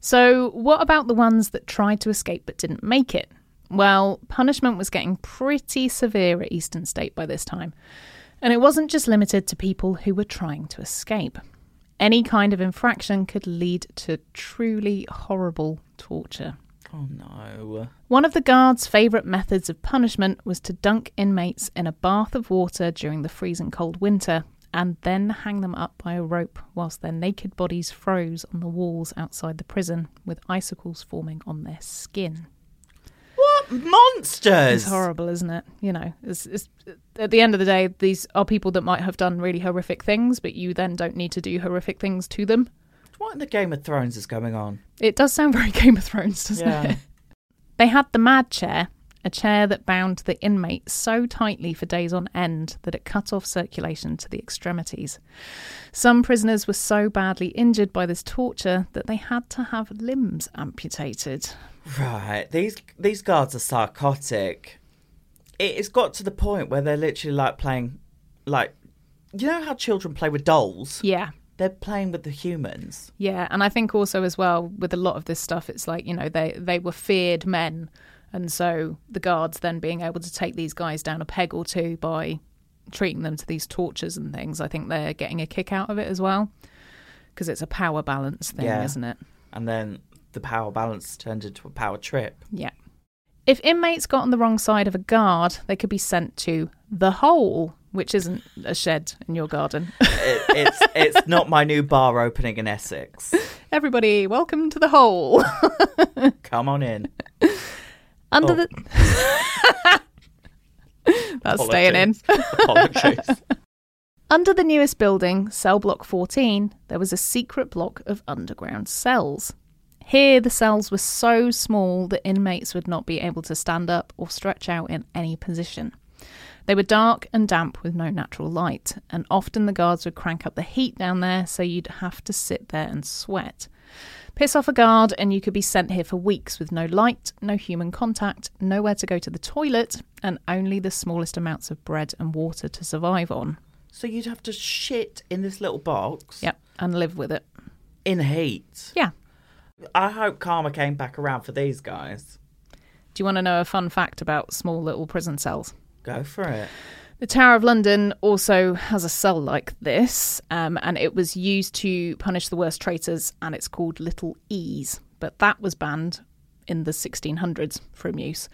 So, what about the ones that tried to escape but didn't make it? Well, punishment was getting pretty severe at Eastern State by this time. And it wasn't just limited to people who were trying to escape. Any kind of infraction could lead to truly horrible torture. Oh no. One of the guards' favourite methods of punishment was to dunk inmates in a bath of water during the freezing cold winter and then hang them up by a rope whilst their naked bodies froze on the walls outside the prison with icicles forming on their skin. What monsters? It's horrible, isn't it? You know, it's, it's, at the end of the day, these are people that might have done really horrific things, but you then don't need to do horrific things to them. What in the Game of Thrones is going on? It does sound very Game of Thrones, doesn't Yeah. it? They had the mad chair, a chair that bound the inmate so tightly for days on end that it cut off circulation to the extremities. Some prisoners were so badly injured by this torture that they had to have limbs amputated. Right. These these guards are psychotic. It, it's got to the point where they're literally like playing, like, you know how children play with dolls? Yeah. They're playing with the humans. Yeah, and I think also as well with a lot of this stuff, it's like you know they they were feared men, and so the guards then being able to take these guys down a peg or two by treating them to these tortures and things. I think they're getting a kick out of it as well because it's a power balance thing, Yeah. isn't it? And then the power balance turned into a power trip. Yeah. If inmates got on the wrong side of a guard, they could be sent to the hole, which isn't a shed in your garden. It, it's it's not my new bar opening in Essex. Everybody, welcome to the hole. Come on in. Under Oh. the That's staying in. Apologies. Under the newest building, cell block 14, there was a secret block of underground cells. Here, the cells were so small that inmates would not be able to stand up or stretch out in any position. They were dark and damp with no natural light, and often the guards would crank up the heat down there so you'd have to sit there and sweat. Piss off a guard, and you could be sent here for weeks with no light, no human contact, nowhere to go to the toilet, and only the smallest amounts of bread and water to survive on. so you'd have to shit in this little box Yep, and live with it. in heat. Yeah. I hope karma came back around for these guys. Do you want to know a fun fact about small little prison cells? Go for it. The Tower of London also has a cell like this, um, and it was used to punish the worst traitors, and it's called Little Ease. But that was banned in the 1600s from use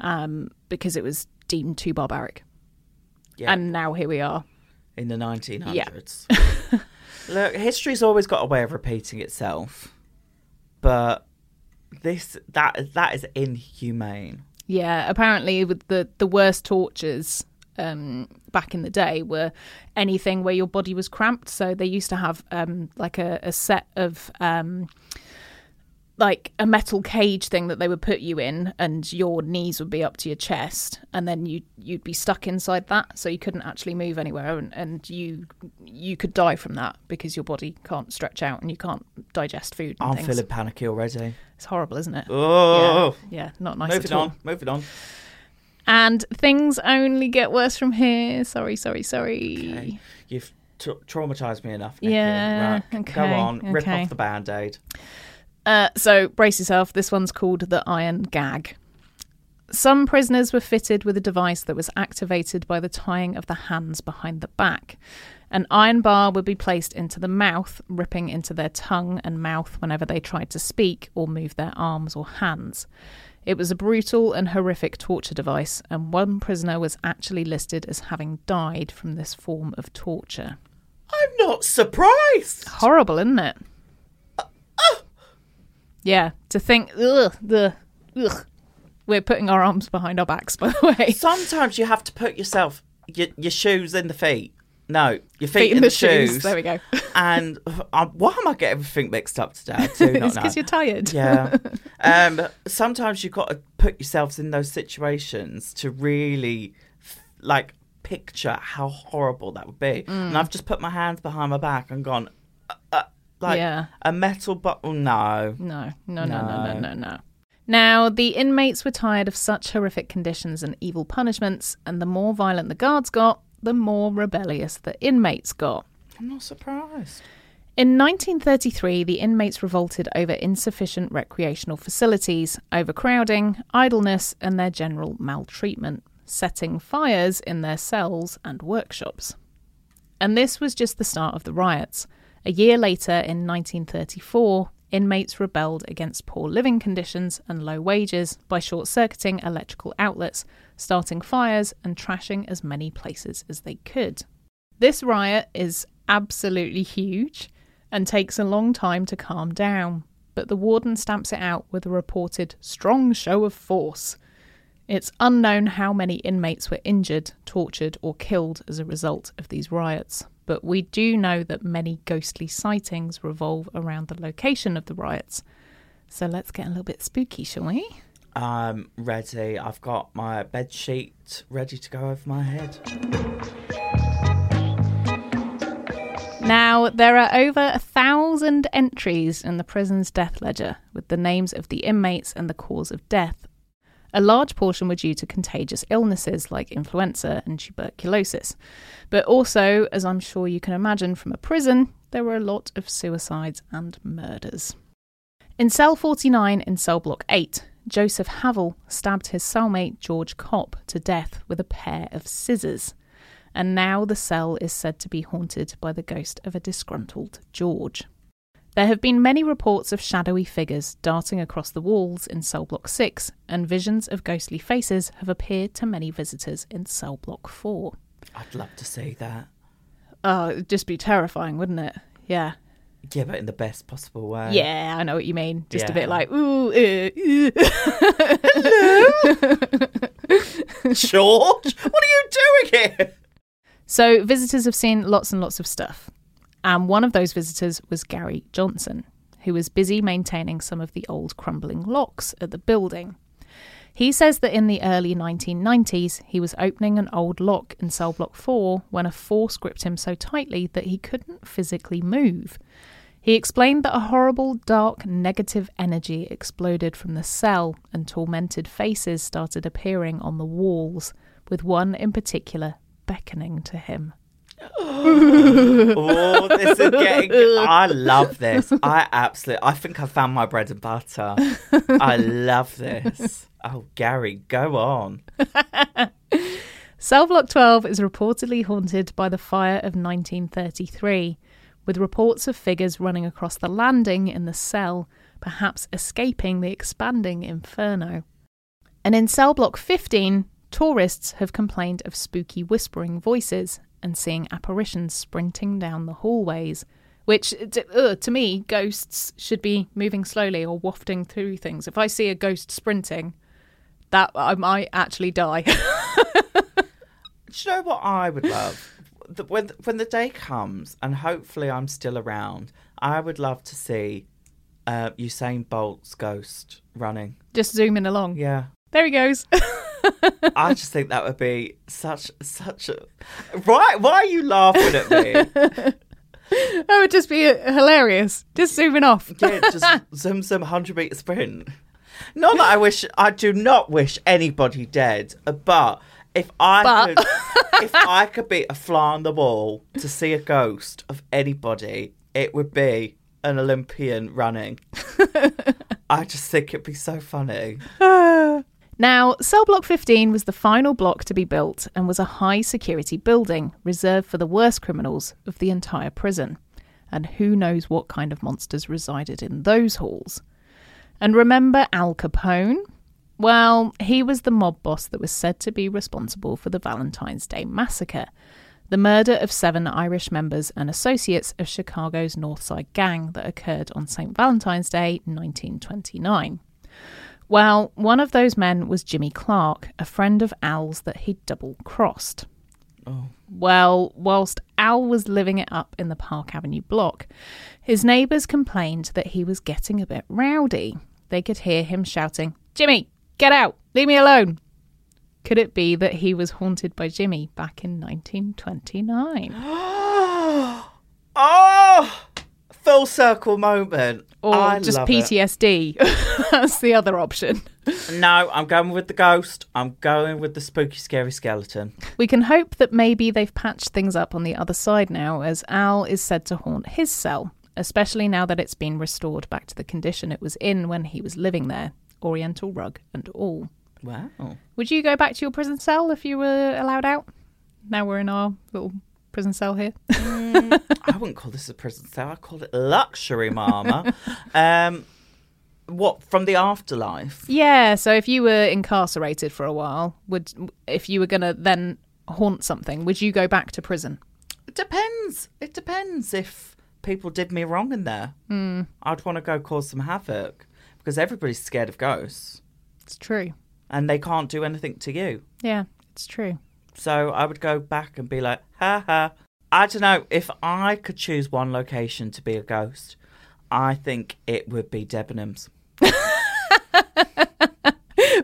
um, because it was deemed too barbaric. Yeah. And now here we are. in the 1900s. Look, history's always got a way of repeating itself, but this that that is inhumane. Yeah, apparently with the the worst tortures um, back in the day were anything where your body was cramped. So they used to have um, like a, a set of um, like a metal cage thing that they would put you in, and your knees would be up to your chest, and then you you'd be stuck inside that, so you couldn't actually move anywhere, and, and you you could die from that because your body can't stretch out and you can't digest food. And I'm things. feeling panicky already. It's horrible, isn't it? Oh, yeah, yeah, not nice moving at all. on, moving on. And things only get worse from here. Sorry, sorry, sorry. Okay. You've tra- traumatized me enough. Nikki. Yeah, Right, Go okay, on, rip okay. off the band aid. Uh, so brace yourself. This one's called the iron gag. Some prisoners were fitted with a device that was activated by the tying of the hands behind the back. An iron bar would be placed into the mouth, ripping into their tongue and mouth whenever they tried to speak or move their arms or hands. It was a brutal and horrific torture device, and one prisoner was actually listed as having died from this form of torture. I'm not surprised. Horrible, isn't it? Yeah, to think, ugh, the, ugh. We're putting our arms behind our backs, by the way. Sometimes you have to put yourself your, your shoes in the feet. No, your feet, Feet in, in the, the shoes. shoes. There we go. and um, why am I getting everything mixed up today? I do not it's because you're tired. Yeah. Um, sometimes you've got to put yourselves in those situations to really, like, picture how horrible that would be. Mm. And I've just put my hands behind my back and gone, uh, uh, like, Yeah. a metal bottle. Oh, no. No, no, no, no, no, No. no, no. Now, the inmates were tired of such horrific conditions and evil punishments, and the more violent the guards got, the more rebellious the inmates got. I'm not surprised. In 1933, the inmates revolted over insufficient recreational facilities, overcrowding, idleness, and their general maltreatment, setting fires in their cells and workshops. And this was just the start of the riots. A year later, in 1934, inmates rebelled against poor living conditions and low wages by short circuiting electrical outlets, starting fires, and trashing as many places as they could. This riot is absolutely huge and takes a long time to calm down, but the warden stamps it out with a reported strong show of force. It's unknown how many inmates were injured, tortured, or killed as a result of these riots, but we do know that many ghostly sightings revolve around the location of the riots. So let's get a little bit spooky, shall we? I'm ready. I've got my bed sheet ready to go over my head. Now, there are over a thousand entries in the prison's death ledger with the names of the inmates and the cause of death. A large portion were due to contagious illnesses like influenza and tuberculosis. But also, as I'm sure you can imagine from a prison, there were a lot of suicides and murders. In cell 49 in cell block 8, Joseph Havel stabbed his cellmate George Kopp to death with a pair of scissors and now the cell is said to be haunted by the ghost of a disgruntled George. There have been many reports of shadowy figures darting across the walls in cell block 6, and visions of ghostly faces have appeared to many visitors in cell block 4. I'd love to see that. Oh, it'd just be terrifying, wouldn't it? Yeah. Yeah, but in the best possible way. Yeah, I know what you mean. Just a bit like, ooh, uh, uh. George, what are you doing here? So, visitors have seen lots and lots of stuff. And one of those visitors was Gary Johnson, who was busy maintaining some of the old crumbling locks at the building. He says that in the early 1990s, he was opening an old lock in cell block 4 when a force gripped him so tightly that he couldn't physically move. He explained that a horrible, dark, negative energy exploded from the cell and tormented faces started appearing on the walls, with one in particular beckoning to him. Oh, this is getting. I love this. I absolutely. I think I found my bread and butter. I love this. Oh, Gary, go on. Cell Block 12 is reportedly haunted by the fire of 1933, with reports of figures running across the landing in the cell, perhaps escaping the expanding inferno. And in Cell Block 15, tourists have complained of spooky whispering voices and seeing apparitions sprinting down the hallways, which, t- uh, to me, ghosts should be moving slowly or wafting through things. If I see a ghost sprinting, that I might actually die. Do you know what I would love? When when the day comes, and hopefully I'm still around, I would love to see uh, Usain Bolt's ghost running. Just zooming along. Yeah. There he goes. I just think that would be such such a right. Why are you laughing at me? that would just be uh, hilarious. Just zooming off. Yeah, just zoom some hundred meter sprint. Not that I wish. I do not wish anybody dead. But if I But- could, if I could be a fly on the wall to see a ghost of anybody, it would be an Olympian running. I just think it'd be so funny. Now, Cell Block 15 was the final block to be built and was a high security building reserved for the worst criminals of the entire prison. And who knows what kind of monsters resided in those halls. And remember Al Capone? Well, he was the mob boss that was said to be responsible for the Valentine's Day massacre, the murder of seven Irish members and associates of Chicago's North Side Gang that occurred on St. Valentine's Day, 1929. Well, one of those men was Jimmy Clark, a friend of Al's that he'd double crossed. Well, whilst Al was living it up in the Park Avenue block, his neighbours complained that he was getting a bit rowdy. They could hear him shouting, Jimmy, get out! Leave me alone! Could it be that he was haunted by Jimmy back in 1929? Full circle moment. Or I just love it. PTSD? That's the other option. No, I'm going with the ghost. I'm going with the spooky, scary skeleton. We can hope that maybe they've patched things up on the other side now, as Al is said to haunt his cell, especially now that it's been restored back to the condition it was in when he was living there, oriental rug and all. Wow. Would you go back to your prison cell if you were allowed out? Now we're in our little prison cell here. I wouldn't call this a prison cell. I call it luxury, mama. um, what from the afterlife? yeah, so if you were incarcerated for a while, would if you were going to then haunt something, would you go back to prison? It depends. It depends if people did me wrong in there. Mm. I'd want to go cause some havoc because everybody's scared of ghosts It's true. and they can't do anything to you. Yeah, it's true. So I would go back and be like, ha ha. I don't know. If I could choose one location to be a ghost, I think it would be Debenhams.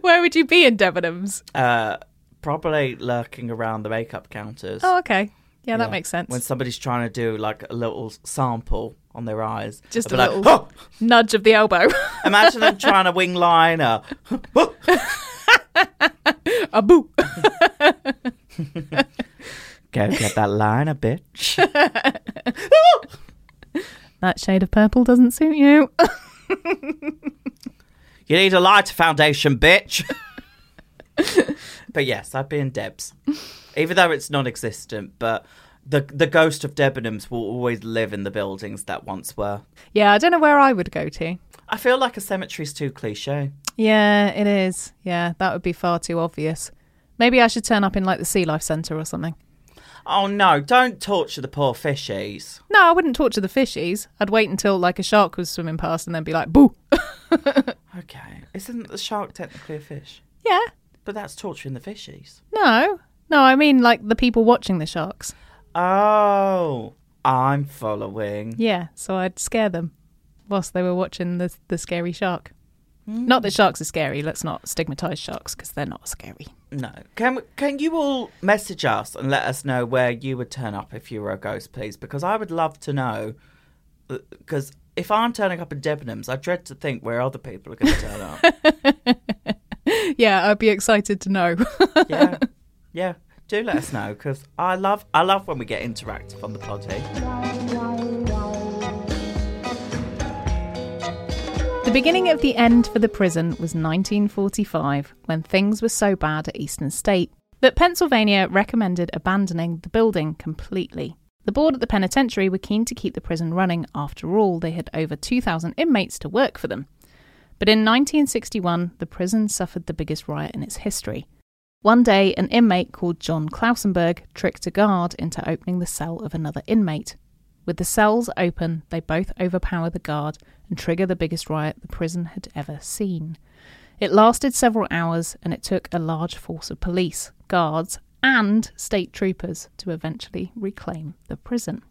Where would you be in Debenhams? Uh, probably lurking around the makeup counters. Oh, okay. Yeah, that Yeah. makes sense. When somebody's trying to do like a little sample on their eyes. Just a little like, "Oh!" nudge of the elbow. Imagine them trying to wing liner. a boo. Go get that liner, bitch. That shade of purple doesn't suit you. You need a lighter foundation, bitch. but yes, I'd be in Debs. Even though it's non existent, but the the ghost of Debenhams will always live in the buildings that once were. yeah, I don't know where I would go to. I feel like a cemetery's too cliche. Yeah, it is. Yeah, that would be far too obvious. Maybe I should turn up in like the Sea Life Centre or something. Oh no, don't torture the poor fishies. No, I wouldn't torture the fishies. I'd wait until like a shark was swimming past and then be like, boo. Okay. Isn't the shark technically a fish? yeah. But that's torturing the fishies. No. No, I mean like the people watching the sharks. Oh, I'm following. Yeah, so I'd scare them whilst they were watching the the scary shark. Hmm. Not that sharks are scary. Let's not stigmatise sharks because they're not scary. No. Can can you all message us and let us know where you would turn up if you were a ghost, please? Because I would love to know. Uh, because if I'm turning up in Debenhams, I dread to think where other people are going to turn up. Yeah, I'd be excited to know. yeah, yeah. Do let us know because I love I love when we get interactive on the pod here. Beginning of the end for the prison was 1945, when things were so bad at Eastern State that Pennsylvania recommended abandoning the building completely. The board at the penitentiary were keen to keep the prison running. After all, they had over 2,000 inmates to work for them. But in 1961, the prison suffered the biggest riot in its history. One day, an inmate called John Klausenberg tricked a guard into opening the cell of another inmate. With the cells open, they both overpower the guard and trigger the biggest riot the prison had ever seen. It lasted several hours and it took a large force of police, guards, and state troopers to eventually reclaim the prison.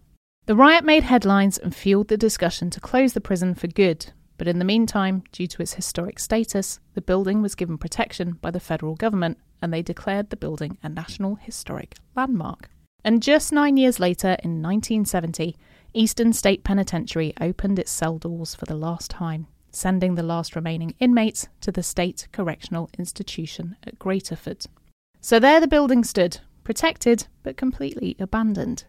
The riot made headlines and fueled the discussion to close the prison for good, But in the meantime, due to its historic status, the building was given protection by the federal government and they declared the building a National Historic Landmark. And just nine years later, in 1970, Eastern State Penitentiary opened its cell doors for the last time, sending the last remaining inmates to the State Correctional Institution at Graterford. So there the building stood, protected but completely abandoned.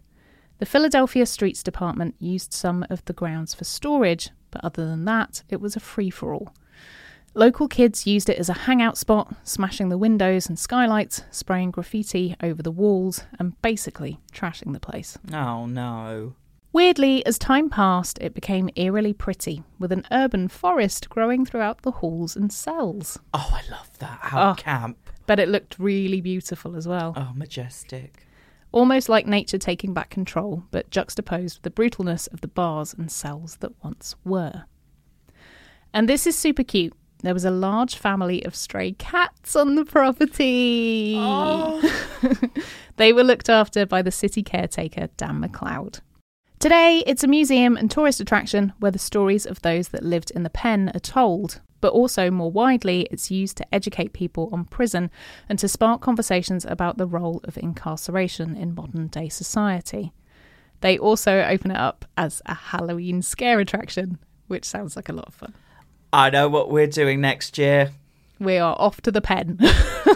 The Philadelphia Streets Department used some of the grounds for storage, but other than that, it was a free for all. Local kids used it as a hangout spot, smashing the windows and skylights, spraying graffiti over the walls, and basically trashing the place. Oh no. Weirdly, as time passed, it became eerily pretty, with an urban forest growing throughout the halls and cells. Oh, I love that. How Oh. camp. But it looked really beautiful as well. Oh, majestic. Almost like nature taking back control, but juxtaposed with the brutalness of the bars and cells that once were. And this is super cute. There was a large family of stray cats on the property. Oh. they were looked after by the city caretaker, Dan McLeod. Today, it's a museum and tourist attraction where the stories of those that lived in the pen are told, but also more widely, it's used to educate people on prison and to spark conversations about the role of incarceration in modern day society. They also open it up as a Halloween scare attraction, which sounds like a lot of fun. I know what we're doing next year. We are off to the pen.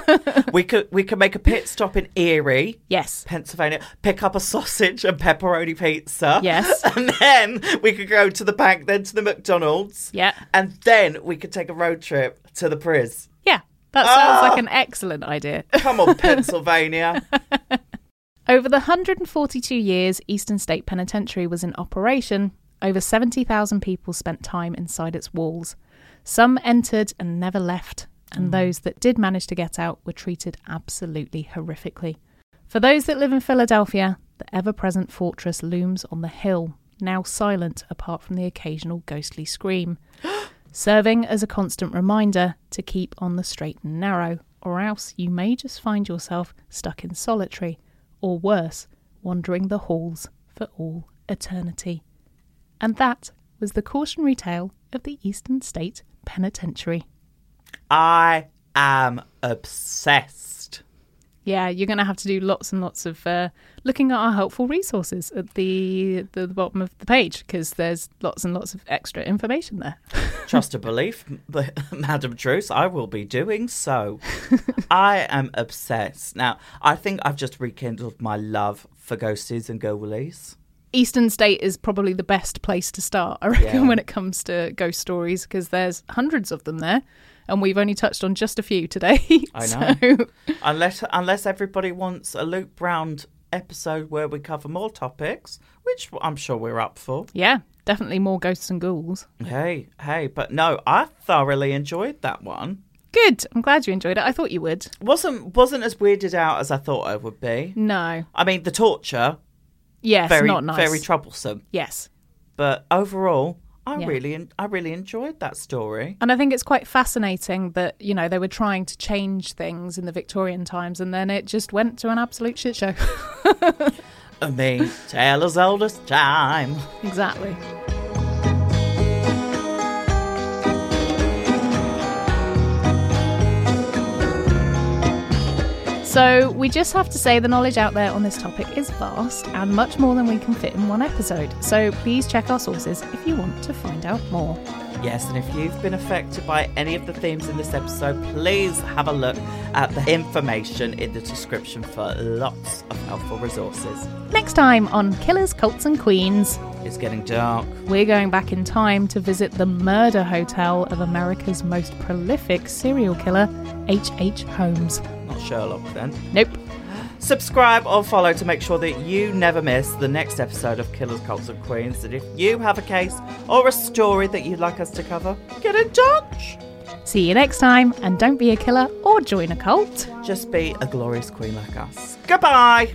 we could we could make a pit stop in Erie, yes. Pennsylvania, pick up a sausage and pepperoni pizza. Yes. And then we could go to the bank, then to the McDonald's. Yeah. And then we could take a road trip to the Priz. Yeah. That sounds Ah! like an excellent idea. Come on, Pennsylvania. Over the 142 years Eastern State Penitentiary was in operation, over 70,000 people spent time inside its walls. Some entered and never left, and hmm. those that did manage to get out were treated absolutely horrifically. For those that live in Philadelphia, the ever present fortress looms on the hill, now silent apart from the occasional ghostly scream, serving as a constant reminder to keep on the straight and narrow, or else you may just find yourself stuck in solitary, or worse, wandering the halls for all eternity. And that was the cautionary tale of the Eastern State Penitentiary. I am obsessed. Yeah, you're going to have to do lots and lots of uh, looking at our helpful resources at the the, the bottom of the page because there's lots and lots of extra information there. Trust a belief, but Madam Druce, I will be doing so. I am obsessed. Now, I think I've just rekindled my love for ghosties and ghoulies. Eastern State is probably the best place to start, I reckon, Yeah. when it comes to ghost stories because there's hundreds of them there, and we've only touched on just a few today. I So, know. Unless unless everybody wants a Luke Brown episode where we cover more topics, which I'm sure we're up for. yeah, definitely more ghosts and ghouls. Hey, hey, but no, I thoroughly enjoyed that one. Good. I'm glad you enjoyed it. I thought you would. wasn't wasn't as weirded out as I thought it would be. No. I mean, the torture Yes, very not nice. very troublesome, yes. but overall, I Yeah. really I really enjoyed that story. And I think it's quite fascinating that, you know, they were trying to change things in the Victorian times and then it just went to an absolute shit show. I mean, tale as old as time. exactly. So, we just have to say the knowledge out there on this topic is vast and much more than we can fit in one episode. So, please check our sources if you want to find out more. Yes, and if you've been affected by any of the themes in this episode, please have a look at the information in the description for lots of helpful resources. Next time on Killers, Cults, and Queens, It's getting dark. we're going back in time to visit the murder hotel of America's most prolific serial killer, H.H. Holmes. Not Sherlock then. Nope. Subscribe or follow to make sure that you never miss the next episode of Killers, Cults and Queens. And if you have a case or a story that you'd like us to cover, get in touch. See you next time, and don't be a killer or join a cult. Just be a glorious queen like us. Goodbye.